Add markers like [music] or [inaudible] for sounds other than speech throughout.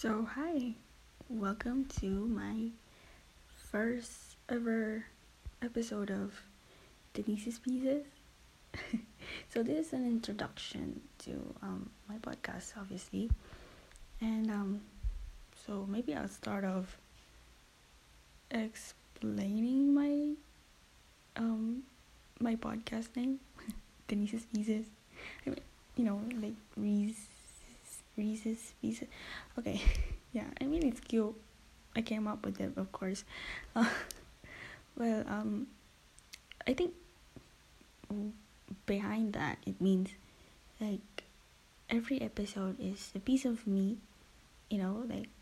So, hi, welcome to my first ever episode of Denise's Pieces. [laughs] so, this is an introduction to um, my podcast, obviously, and um, so maybe I'll start off explaining my um my podcast name, [laughs] Denise's Pieces. I mean, you know, like Reese Reese's Pieces. Okay, [laughs] yeah, I mean it's cute. I came up with it, of course. Uh, [laughs] well, um, I think behind that it means like every episode is a piece of me. You know, like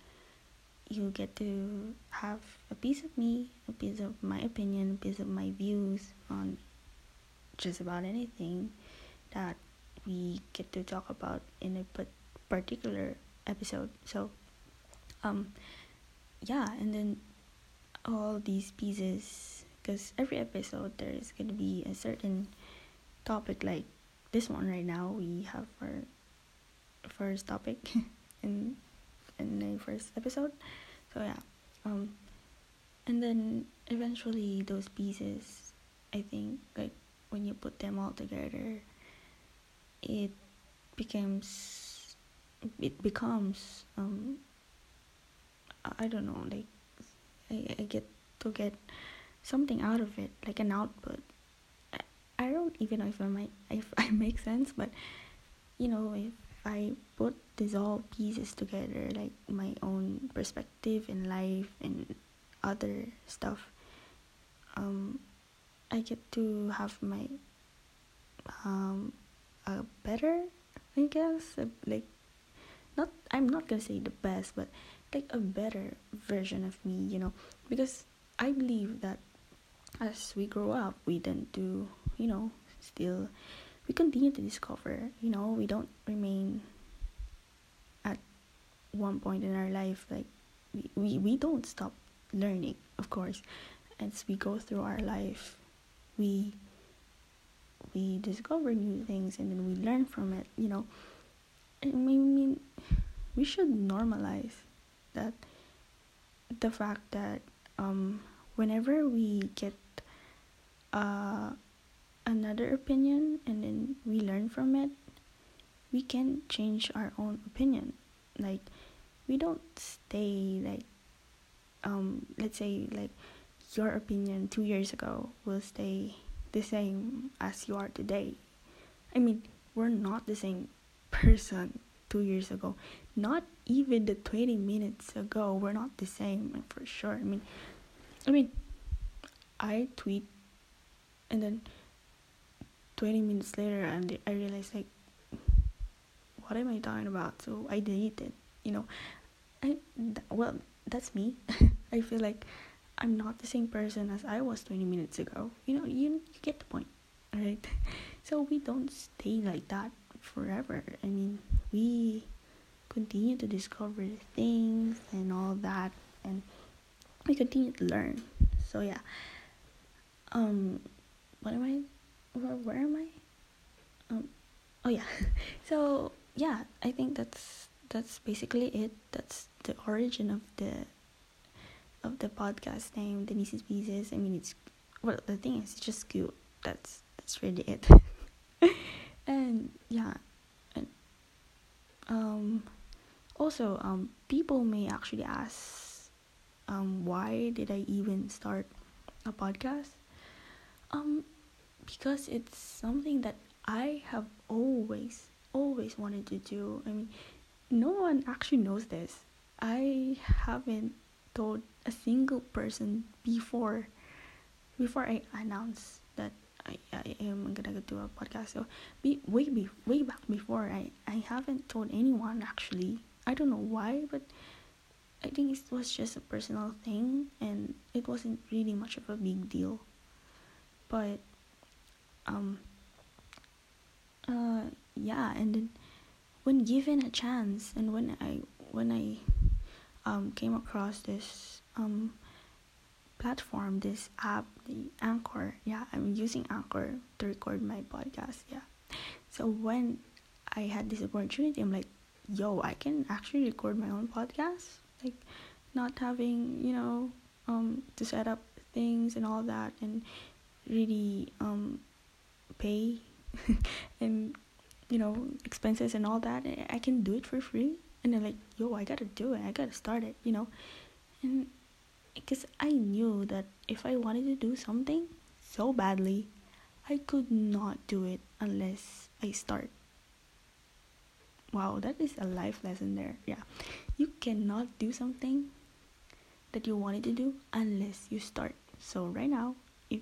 you get to have a piece of me, a piece of my opinion, a piece of my views on just about anything that we get to talk about in a particular episode. So, um, yeah, and then all these pieces, because every episode there is gonna be a certain topic. Like this one right now, we have our first topic [laughs] in in the first episode. So yeah, um, and then eventually those pieces, I think, like when you put them all together, it becomes it becomes um I don't know like I, I get to get something out of it like an output. I, I don't even know if I might [laughs] if I make sense but you know if I put these all pieces together like my own perspective in life and other stuff um I get to have my um a better I guess like not I'm not gonna say the best, but like a better version of me, you know, because I believe that as we grow up, we tend to, you know, still we continue to discover, you know, we don't remain at one point in our life like we, we, we don't stop learning, of course. As we go through our life, we we discover new things and then we learn from it, you know. I mean, we should normalize that the fact that um, whenever we get uh, another opinion and then we learn from it, we can change our own opinion. Like, we don't stay like, um, let's say like your opinion two years ago will stay the same as you are today. I mean, we're not the same person two years ago. Not even the 20 minutes ago. We're not the same for sure. I mean, I mean, I tweet and then 20 minutes later and I realized like what am I talking about? So I deleted, you know. I well, that's me. [laughs] I feel like I'm not the same person as I was 20 minutes ago. You know, you, you get the point, right? [laughs] So we don't stay like that forever. I mean, we continue to discover things and all that, and we continue to learn. So yeah. Um, what am I? Where, where am I? Um, oh yeah. [laughs] so yeah, I think that's that's basically it. That's the origin of the of the podcast name, the Denise's Pieces. I mean, it's well, the thing is, it's just cute. That's that's really it. [laughs] and yeah and um also um people may actually ask um why did i even start a podcast? Um because it's something that i have always always wanted to do. I mean no one actually knows this. I haven't told a single person before before i announced that I, I am gonna do a podcast. So be way be way back before I I haven't told anyone actually. I don't know why, but I think it was just a personal thing and it wasn't really much of a big deal. But um uh yeah, and then when given a chance and when I when I um came across this um platform, this app, the Anchor. Yeah, I'm using Anchor to record my podcast. Yeah. So when I had this opportunity, I'm like, yo, I can actually record my own podcast. Like, not having, you know, um, to set up things and all that and really um, pay [laughs] and, you know, expenses and all that. I can do it for free. And they're like, yo, I gotta do it. I gotta start it, you know? And because I knew that if I wanted to do something so badly, I could not do it unless I start. Wow, that is a life lesson there. Yeah. You cannot do something that you wanted to do unless you start. So right now, if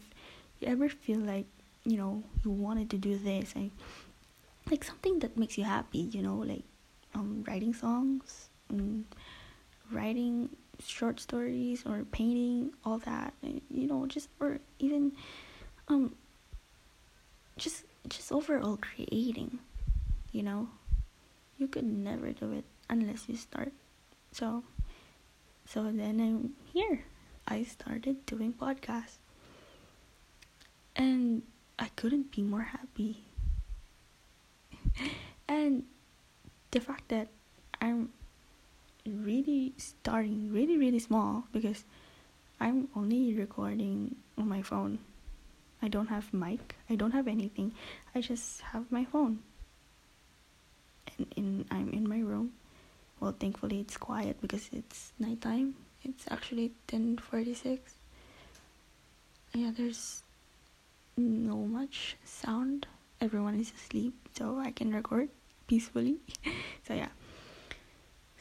you ever feel like, you know, you wanted to do this and like something that makes you happy, you know, like um writing songs, um, writing short stories or painting, all that, you know, just or even um just just overall creating, you know you could never do it unless you start. So so then I'm here. I started doing podcasts. And I couldn't be more happy. [laughs] and the fact that I'm really starting really really small because I'm only recording on my phone. I don't have mic. I don't have anything. I just have my phone And in I'm in my room. Well, thankfully it's quiet because it's nighttime. It's actually 10:46. Yeah, there's no much sound. Everyone is asleep, so I can record peacefully. [laughs] so yeah.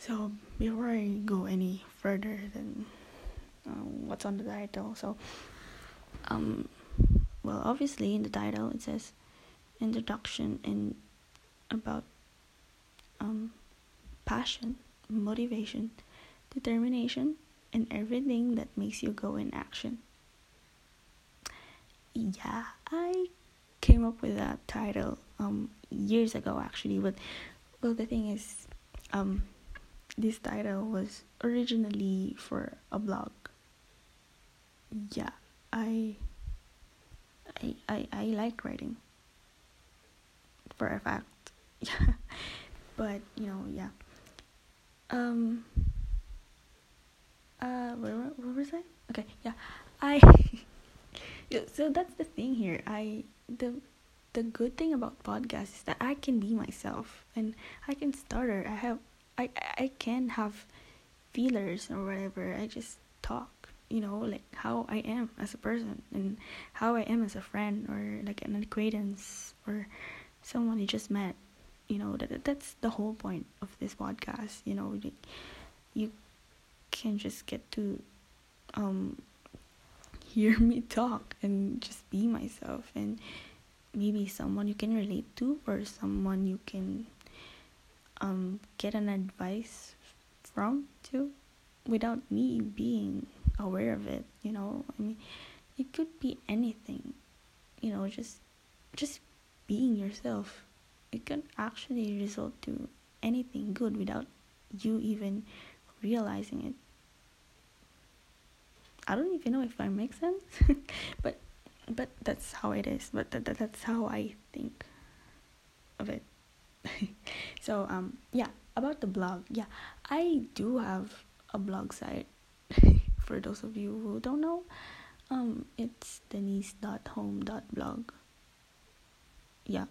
So before I go any further than um, what's on the title, so um, well, obviously in the title it says introduction and about um, passion, motivation, determination, and everything that makes you go in action. Yeah, I came up with that title um, years ago actually, but well, the thing is, um, this title was originally for a blog. Yeah, I, I, I, I like writing. For a fact, yeah [laughs] but you know yeah. Um uh where, where was i? Okay yeah. I [laughs] so that's the thing here. I the the good thing about podcasts is that i can be myself and i can stutter. I have i i can have feelers or whatever. I just talk you know like how i am as a person and how i am as a friend or like an acquaintance or someone you just met you know that that's the whole point of this podcast you know you can just get to um hear [laughs] me talk and just be myself and maybe someone you can relate to or someone you can um get an advice from too without me being aware of it you know i mean it could be anything you know just just being yourself it can actually result to anything good without you even realizing it. I don't even know if I make sense, [laughs] but but that's how it is. But that, that that's how I think of it. [laughs] so um yeah, about the blog. Yeah, I do have a blog site. [laughs] For those of you who don't know, um it's denise.home.blog. Yeah,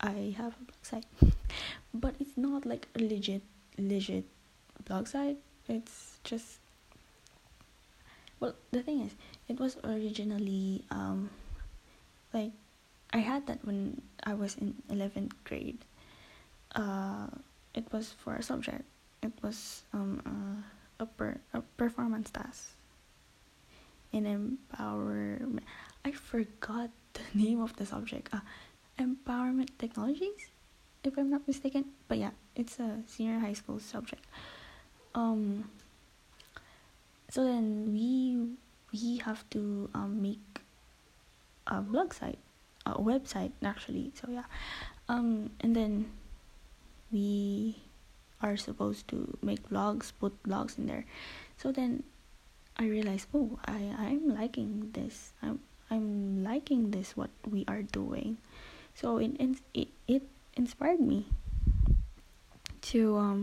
I have a blog site, [laughs] but it's not like a legit, legit blog site. It's just well, the thing is, it was originally um like I had that when I was in eleventh grade. Uh, it was for a subject. It was um uh, a per a performance task. In empowerment, I forgot the [laughs] name of the subject. Uh, empowerment technologies if i'm not mistaken but yeah it's a senior high school subject um so then we we have to um, make a blog site a website actually so yeah um and then we are supposed to make vlogs put vlogs in there. So then i realized oh i i'm liking this. I'm i'm liking this what we are doing. So it, it, it inspired me to um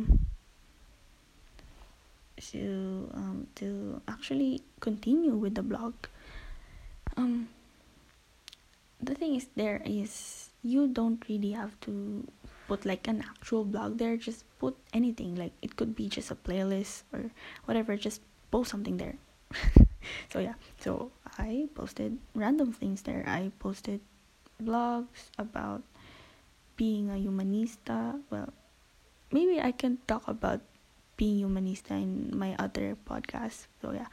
to um to actually continue with the blog um the thing is there is you don't really have to put like an actual blog there just put anything like it could be just a playlist or whatever just post something there. [laughs] So yeah. So i posted random things there. I posted blogs about being a humanista. Well maybe i can talk about being humanista in my other podcast. So yeah.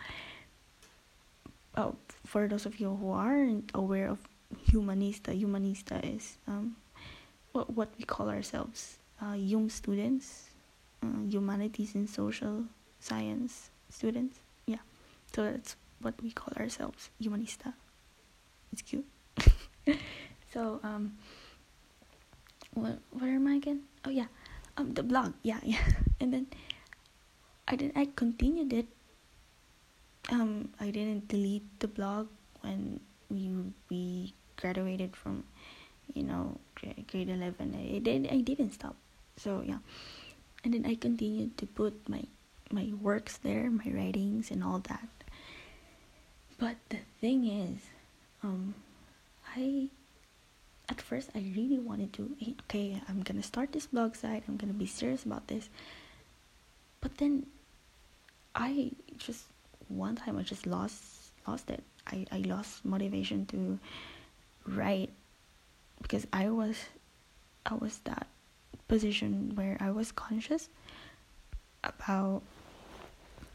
Oh, for those of you who aren't aware of humanista humanista is um, what, what we call ourselves uh, hum students uh, humanities and social science students. Yeah. So that's what we call ourselves humanista. It's cute. [laughs] So um what what am i again? Oh yeah. Um the blog. Yeah yeah. [laughs] And then i did i continued it. Um i didn't delete the blog when we we graduated from you know grade 11 i did i didn't stop. So yeah. And then i continued to put my my works there my writings and all that. But the thing is um i at first i really wanted to okay i'm gonna start this blog site i'm gonna be serious about this. But then i just one time i just lost lost it. I i lost motivation to write because I was I was that position where I was conscious about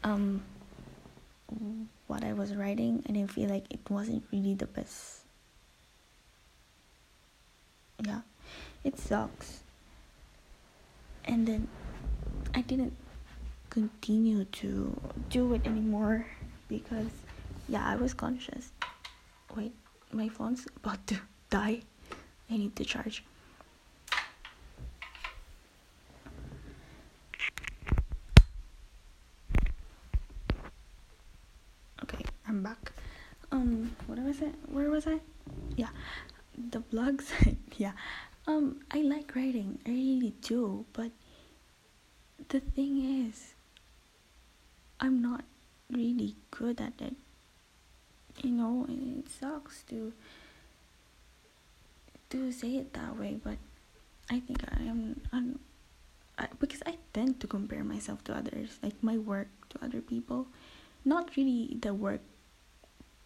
um what I was writing and I feel like it wasn't really the best. Yeah. It sucks. And then I didn't continue to do it anymore because yeah, I was conscious. Wait, my phone's about to [laughs] die. I need to charge. Okay, I'm back. Um, what was it? Where was I? Yeah, the blogs. [laughs] yeah, um, I like writing. I really do, but the thing is, I'm not really good at it. You know, and it sucks to to say it that way, but I think I am I'm, I, because I tend to compare myself to others, like my work to other people, not really the work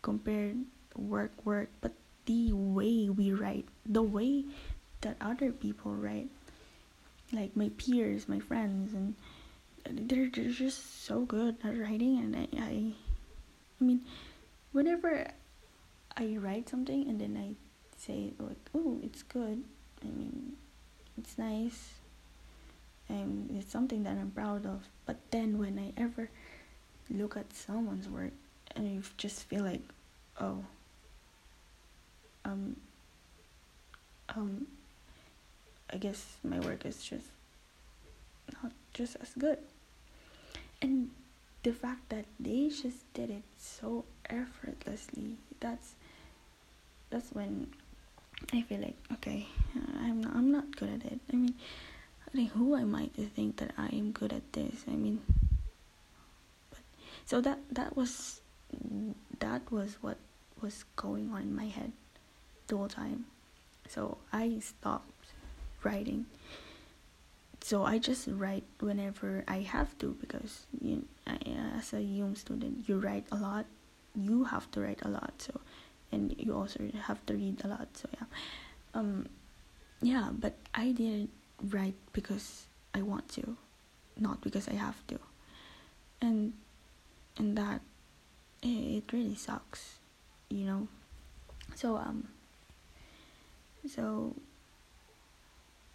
compared work work, but the way we write, the way that other people write, like my peers, my friends, and they're, they're just so good at writing, and I, I, I mean, whenever I write something and then I say like oh it's good. I mean it's nice. And it's something that i'm proud of. But then when i ever look at someone's work and you just feel like oh um um i guess my work is just not just as good. And the fact that they just did it so effortlessly that's that's when I feel like okay, uh, I'm not, I'm not good at it. I mean, think who am I to think that I am good at this? I mean, but so that that was that was what was going on in my head the whole time. So I stopped writing. So I just write whenever I have to because you, as a young student, you write a lot. You have to write a lot. So and you also have to read a lot so yeah. Um yeah but i didn't write because i want to not because i have to. And and that it, it really sucks you know. So um so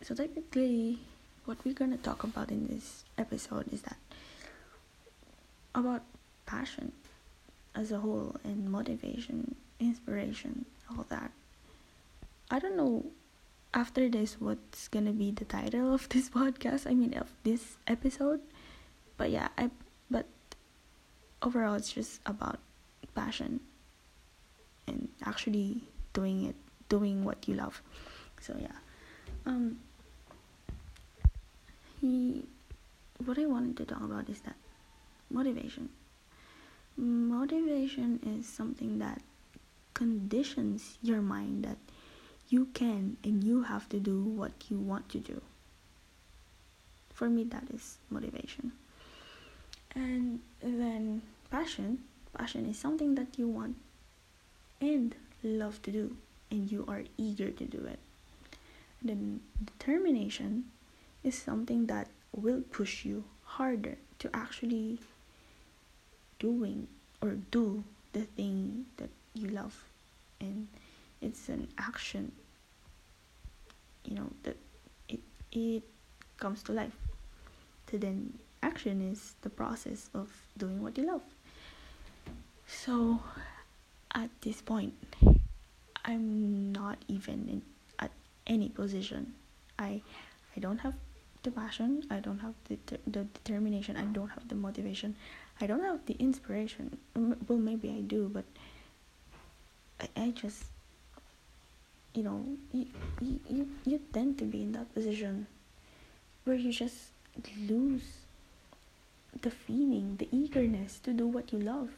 so technically what we're gonna talk about in this episode is that about passion as a whole and motivation inspiration, all that. I don't know after this what's gonna be the title of this [laughs] podcast. I mean of this episode. But yeah, I but overall it's just about passion and actually doing it, doing what you love. So yeah. Um he, what I wanted to talk about is that motivation. Motivation is something that conditions your mind that you can and you have to do what you want to do. For me, that is motivation. And then passion. Passion is something that you want and love to do, and you are eager to do it. Then determination is something that will push you harder to actually doing or do the thing that you love. And it's an action you know that it it comes to life. So then action is the process of doing what you love. So at this point i'm not even in at any position. I i don't have the passion. I don't have the, the determination. I don't have the motivation. I don't have the inspiration. Well maybe i do but i, I just you know you, you you tend to be in that position where you just lose the feeling the eagerness to do what you love.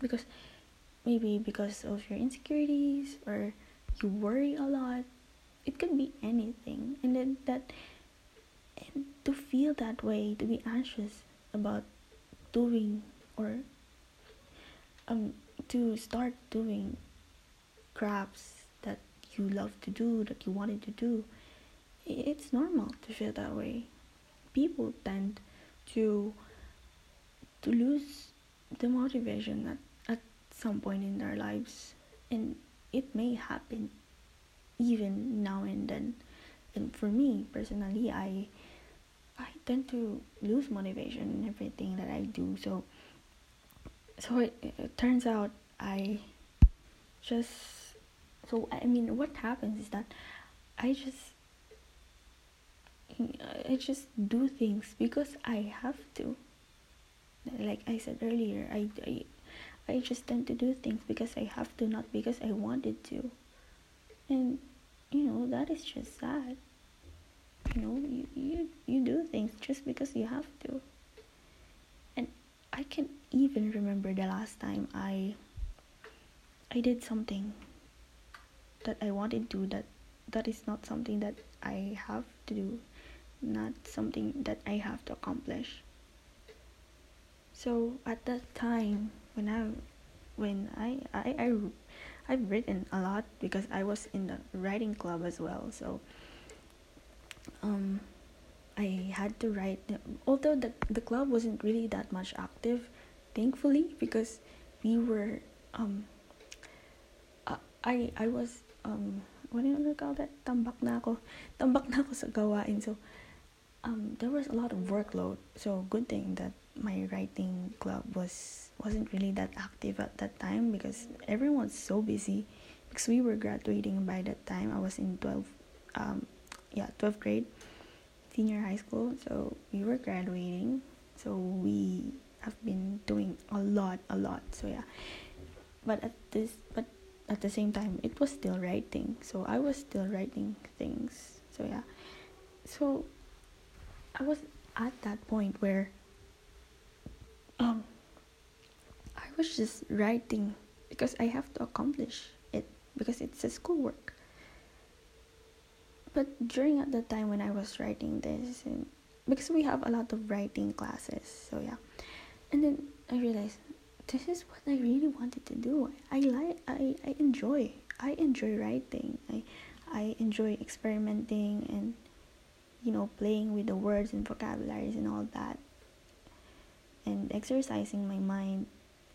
Because maybe because of your insecurities or you worry a lot it could be anything. And then that and to feel that way to be anxious about doing or um to start doing crafts that you love to do that you wanted to do it's normal to feel that way. People tend to to lose the motivation at, at some point in their lives and it may happen even now and then. And for me personally i i tend to lose motivation in everything that i do. So so it, it turns out i just so i mean what happens is that i just I just do things because I have to. Like I said earlier, I, I, I just tend to do things because I have to, not because I wanted to. And, you know, that is just sad. You know, you, you, you do things just because you have to. And I can even remember the last time I I did something that I wanted to that that is not something that I have to do not something that I have to accomplish. So at that time when I when I I, I I've written a lot because I was in the writing club as well. So um I had to write although the the club wasn't really that much active thankfully because we were um uh, I I was um what do you call that? Tambak na ako tambak na ako sa gawain. So um, there was a lot of workload. So good thing that my writing club was wasn't really that active at that time because everyone's so busy. Because we were graduating by that time. I was in 12 um, yeah 12th grade senior high school. So we were graduating. So we have been doing a lot a lot. So yeah. But at this but at the same time it was still writing so i was still writing things so yeah so I was at that point where um I was just writing because I have to accomplish it because it's a schoolwork. But during at the time when I was writing this and because we have a lot of writing classes, so yeah. And then I realized this is what I really wanted to do. I like I, I enjoy I enjoy writing. I I enjoy experimenting and you know playing with the words and vocabularies and all that and exercising my mind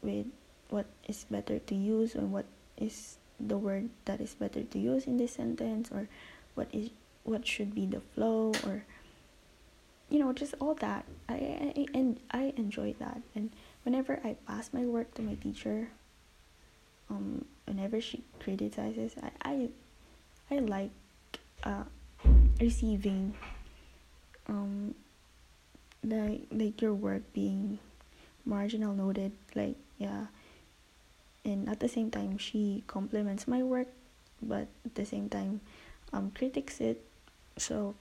with what is better to use and what is the word that is better to use in this sentence or what is what should be the flow or you know just all that I, I and I enjoy that and whenever I pass my work to my teacher um whenever she criticizes I I, I like uh receiving um like like your work being marginal noted like yeah. And at the same time she compliments my work but at the same time um critiques it. So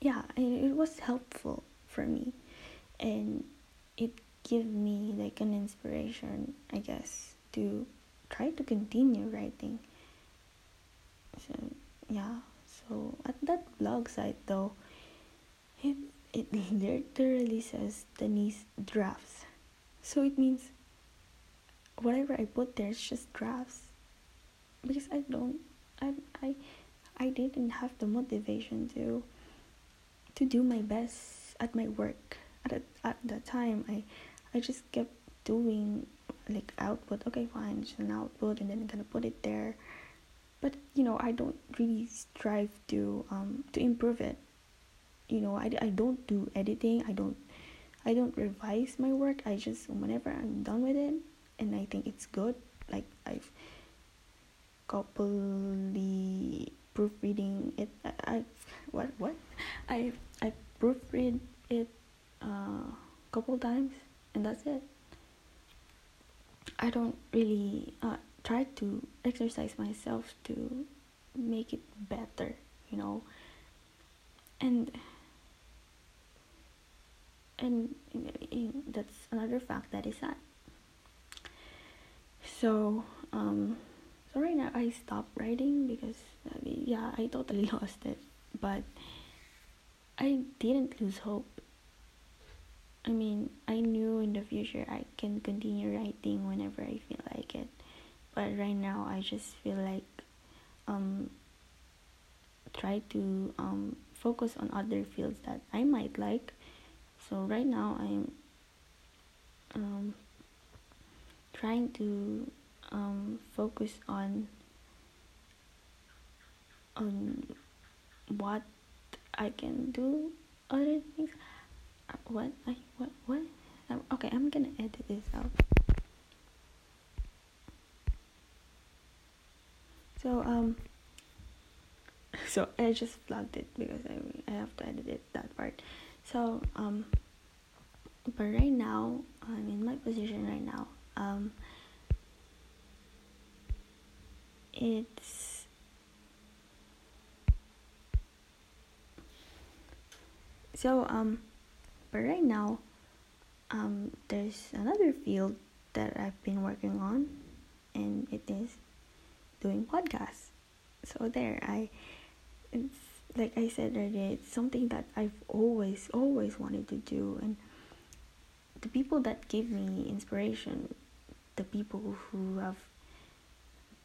yeah it, it was helpful for me. And it gave me like an inspiration i guess to try to continue writing. So yeah so at that blog site though it it literally says denise drafts. So it means whatever i put there is just drafts. Because i don't i i i didn't have the motivation to to do my best at my work at a, at that time i i just kept doing like output okay fine just an output and then gonna put it there. But you know i don't really strive to um to improve it. You know i, I don't do editing i don't i don't revise my work i just whenever i'm done with it and i think it's good like i've couplely proofreading it i, I what what? I i proofread it a uh, couple times and that's it. I don't really uh, try to exercise myself to make it better you know? And and that's another fact that is sad so um so right now i stopped writing because I mean, yeah i totally [laughs] lost it but i didn't lose hope i mean i knew in the future i can continue writing whenever i feel like it. But right now i just feel like um try to um focus on other fields that i might like. So right now i'm um trying to um focus on on what i can do other things what? I what what? Okay i'm gonna edit this out. So um [laughs] so i just flagged it because i, I have to edit it that part. So um but right now i'm in my position right now. Um it's so um but right now um there's another field that i've been working on and it is doing podcasts. So there, I it's like I said earlier, it's something that I've always always wanted to do, and the people that give me inspiration, the people who have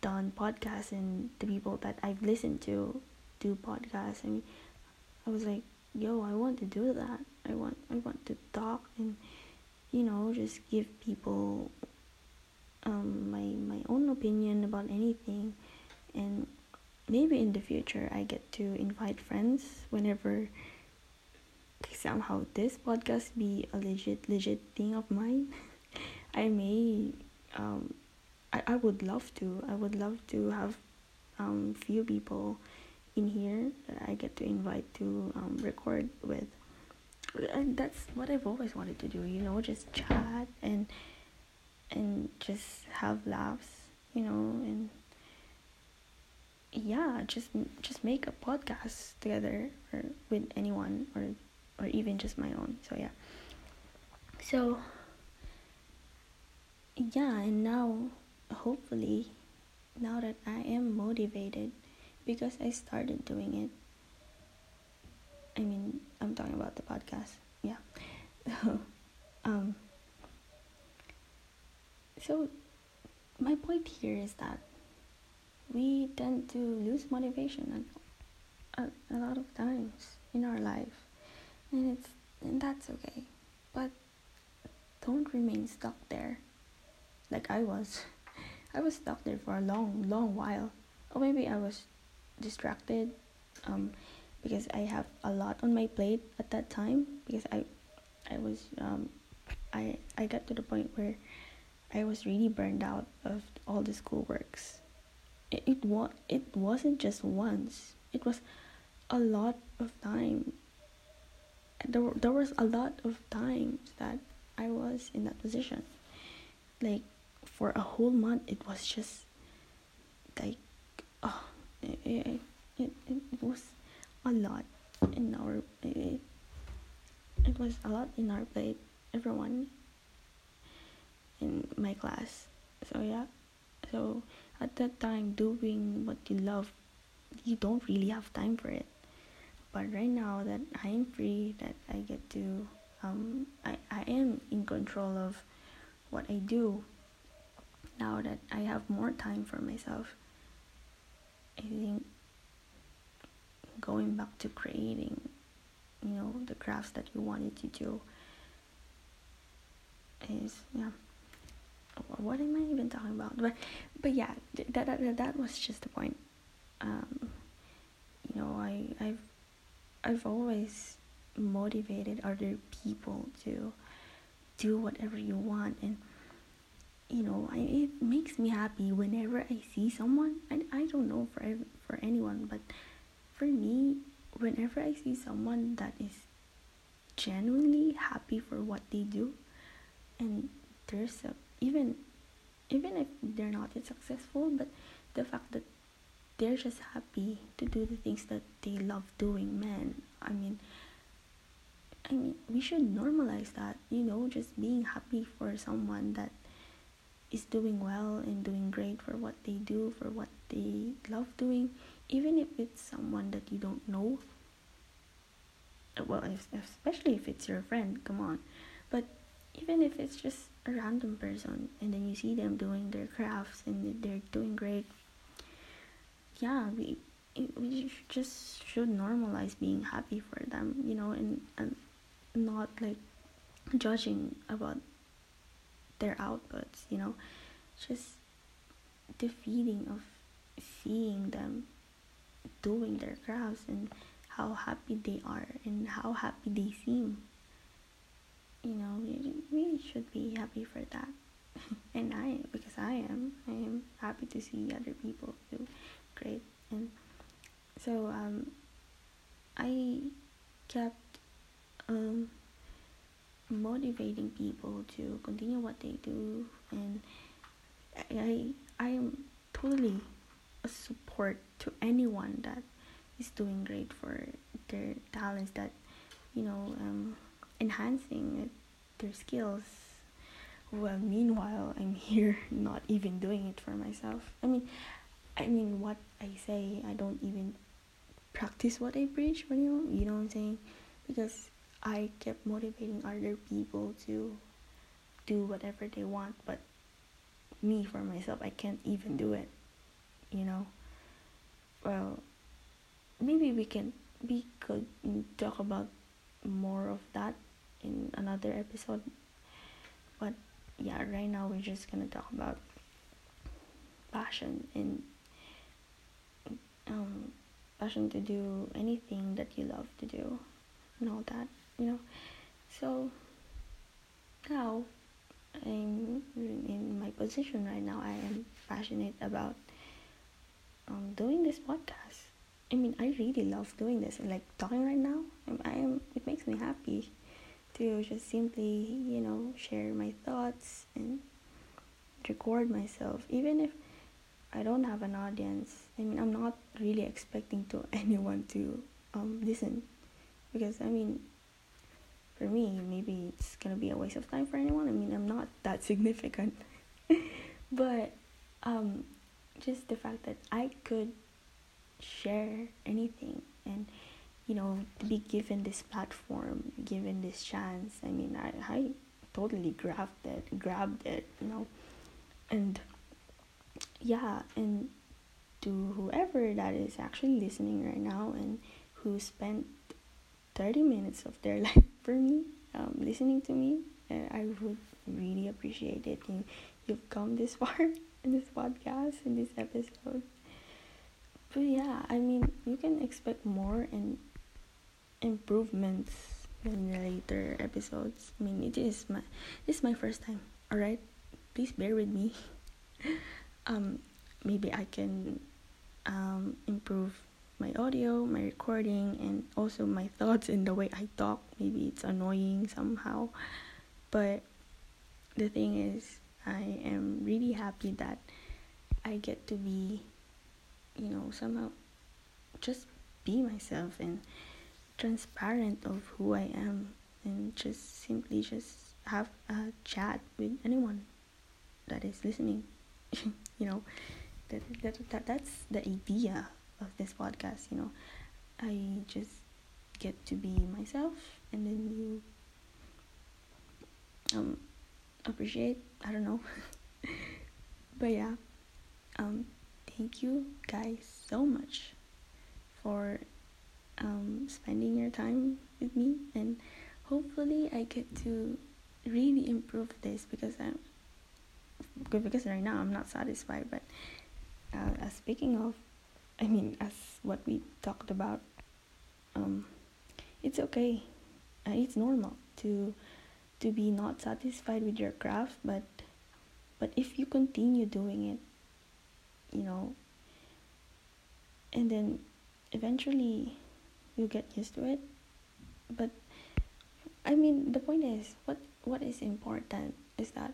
done podcasts, and the people that I've listened to do podcasts. I mean, I was like, yo, I want to do that. I want I want to talk and you know just give people um, my my own opinion about anything. And maybe in the future i get to invite friends whenever somehow this podcast be a legit legit thing of mine. [laughs] I may um I, I would love to i would love to have um few people in here that i get to invite to um, record with and that's what i've always wanted to do you know just chat and and just have laughs you know and yeah just just make a podcast together or with anyone or or even just my own so yeah. So yeah and now hopefully now that i am motivated because i started doing it i mean i'm talking about the podcast. Yeah. [laughs] Um so my point here is that we tend to lose motivation a, a lot of times in our life. And it's and that's okay. But don't remain stuck there. Like i was. [laughs] I was stuck there for a long long while. Or maybe i was distracted. Um because i have a lot on my plate at that time because i i was um i i got to the point where I was really burned out of all the schoolworks. It, it, wa- it wasn't just once, it was a lot of time. There, there was a lot of times that I was in that position. Like, for a whole month, it was just like, oh, it, it, it, it was a lot. in our it, it was a lot in our plate everyone in my class. So yeah. So at that time doing what you love you don't really have time for it. But right now that i'm free that i get to um i, I am in control of what i do. Now that i have more time for myself i think going back to creating you know the crafts that you wanted to do is yeah what am I even talking about? But but yeah, that that that was just the point. Um, you know, I I've I've always motivated other people to do whatever you want and you know I, it makes me happy whenever i see someone I, I don't know for for anyone but for me whenever i see someone that is genuinely happy for what they do and there's a even even if they're not yet successful but the fact that they're just happy to do the things that they love doing man i mean i mean we should normalize that you know just being happy for someone that is doing well and doing great for what they do for what they love doing even if it's someone that you don't know. Well especially if it's your friend come on. But even if it's just a random person and then you see them doing their crafts and they're doing great yeah we we just should normalize being happy for them you know and, and not like judging about their outputs you know? Just the feeling of seeing them doing their crafts and how happy they are and how happy they seem. You know we really should be happy for that. [laughs] And i because i am i am happy to see other people do great. And so um i kept um motivating people to continue what they do. And i i am totally a support to anyone that is doing great for their talents that you know um enhancing their skills. Well meanwhile i'm [laughs] here not even doing it for myself. I mean i mean what i say i don't even practice what i preach you know you know what i'm saying? Because i kept motivating other people to do whatever they want but me for myself i can't even do it you know? Well maybe we can we could talk about more of that in another episode. But yeah right now we're just gonna talk about passion and um passion to do anything that you love to do and all that you know so now i'm in my position right now i am passionate about um, doing this podcast i mean i really love doing this like talking right now I'm, I am it makes me happy to just simply, you know, share my thoughts and record myself, even if I don't have an audience. I mean, I'm not really expecting to [laughs] anyone to um, listen because I mean, for me, maybe it's gonna be a waste of time for anyone. I mean, I'm not that [laughs] significant, but um, just the fact that I could share anything and you know to be given this platform given this chance i mean i, I totally grabbed it grabbed it you know and yeah and to whoever that is actually listening right now and who spent 30 minutes of their [laughs] life for me um, listening to me And i would really appreciate it you, you've come this [laughs] far in this podcast in this episode but yeah i mean you can expect more and improvements in the later episodes. I mean, it is my this is my first time. All right, please bear with me. [laughs] um, maybe I can um, improve my audio, my recording, and also my thoughts and the way I talk. Maybe it's annoying somehow, but the thing is, I am really happy that I get to be, you know, somehow just be myself and transparent of who I am and just simply just have a chat with anyone that is listening. [laughs] you know, that, that, that that's the idea of this podcast, you know. I just get to be myself and then you um appreciate I don't know [laughs] but yeah um thank you guys so much for um spending your time with me and hopefully I get to really improve this because I'm good because right now I'm not satisfied but uh, speaking of I mean as what we talked about um it's okay. Uh, it's normal to to be not satisfied with your craft but but if you continue doing it you know and then eventually you'll get used to it. But i mean the point is what what is important is that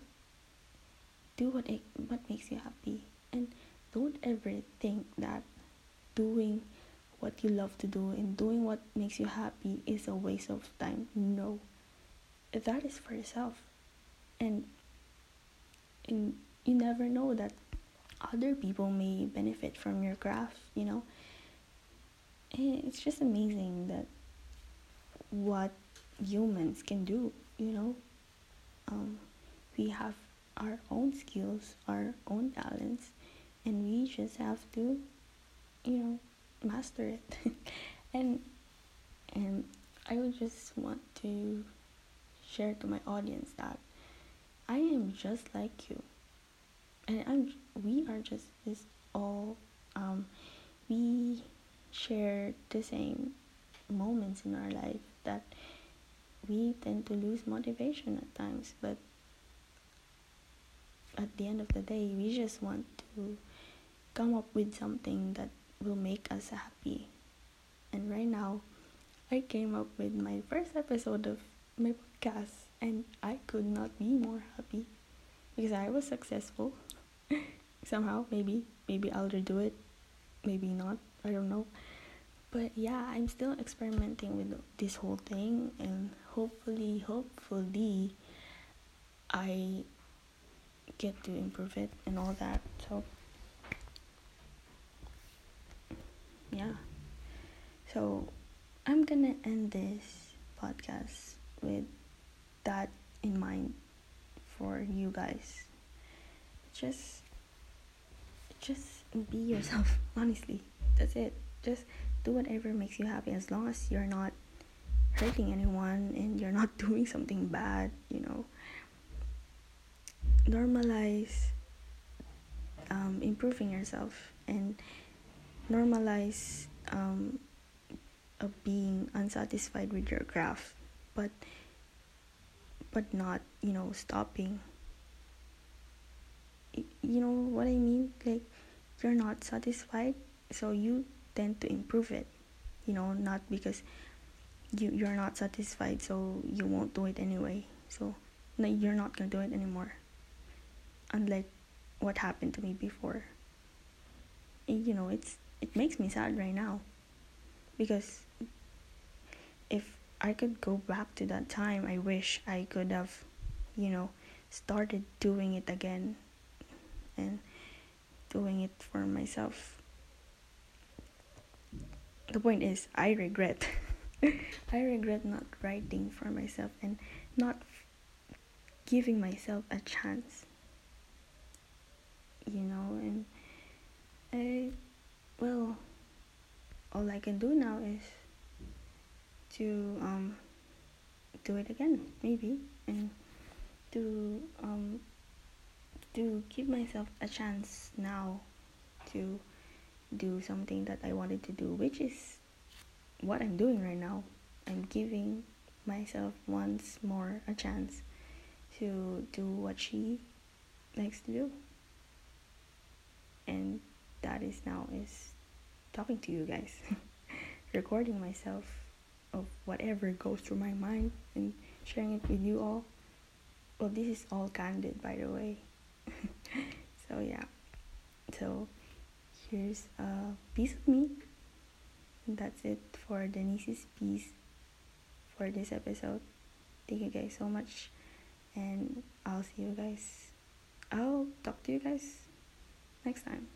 do what it, what makes you happy and don't ever think that doing what you love to do and doing what makes you happy is a waste of time. No. That is for yourself. And and you never know that other people may benefit from your craft, you know. And it's just amazing that what humans can do, you know. Um, we have our own skills, our own talents, and we just have to, you know, master it. [laughs] And and I would just want to share to my audience that I am just like you. And I'm we are just this all um we share the same moments in our life that we tend to lose motivation at times. But at the end of the day we just want to come up with something that will make us happy. And right now, I came up with my first episode of my podcast, and I could not be more happy because I was successful. [laughs] Somehow, maybe, maybe I'll redo it, maybe not, I don't know. But yeah, I'm still experimenting with this whole thing, and hopefully, hopefully, I get to improve it and all that. So, yeah. So I'm gonna end this podcast with that in mind for you guys. Just just be yourself, [laughs] honestly. That's it. Just do whatever makes you happy as long as you're not hurting anyone and you're not [laughs] doing something bad, you know. Normalize um, improving yourself and normalize um, being unsatisfied with your graph but but not you know stopping. You know what i mean? Like you're not satisfied so you tend to improve it you know not because you you're not satisfied so you won't do it anyway. So no, you're not gonna do it anymore. Unlike what happened to me before. You know it's it makes me sad right now because if I could go back to that time, I wish I could have, you know, started doing it again and doing it for myself. The point is, I regret. [laughs] I regret not writing for myself and not giving myself a chance. You know, and I well, all I can do now is to um, do it again, maybe, and to um, to give myself a chance now to do something that I wanted to do, which is what I'm doing right now. I'm giving myself once more a chance to do what she likes to do. And that is now is talking to you guys, [laughs] recording myself of whatever goes through my mind and sharing it with you all. Well, this is all candid, by the way. [laughs] so, yeah. So, here's a piece of me that's it for Denise's piece for this episode. Thank you guys so much, and I'll see you guys. I'll talk to you guys next time.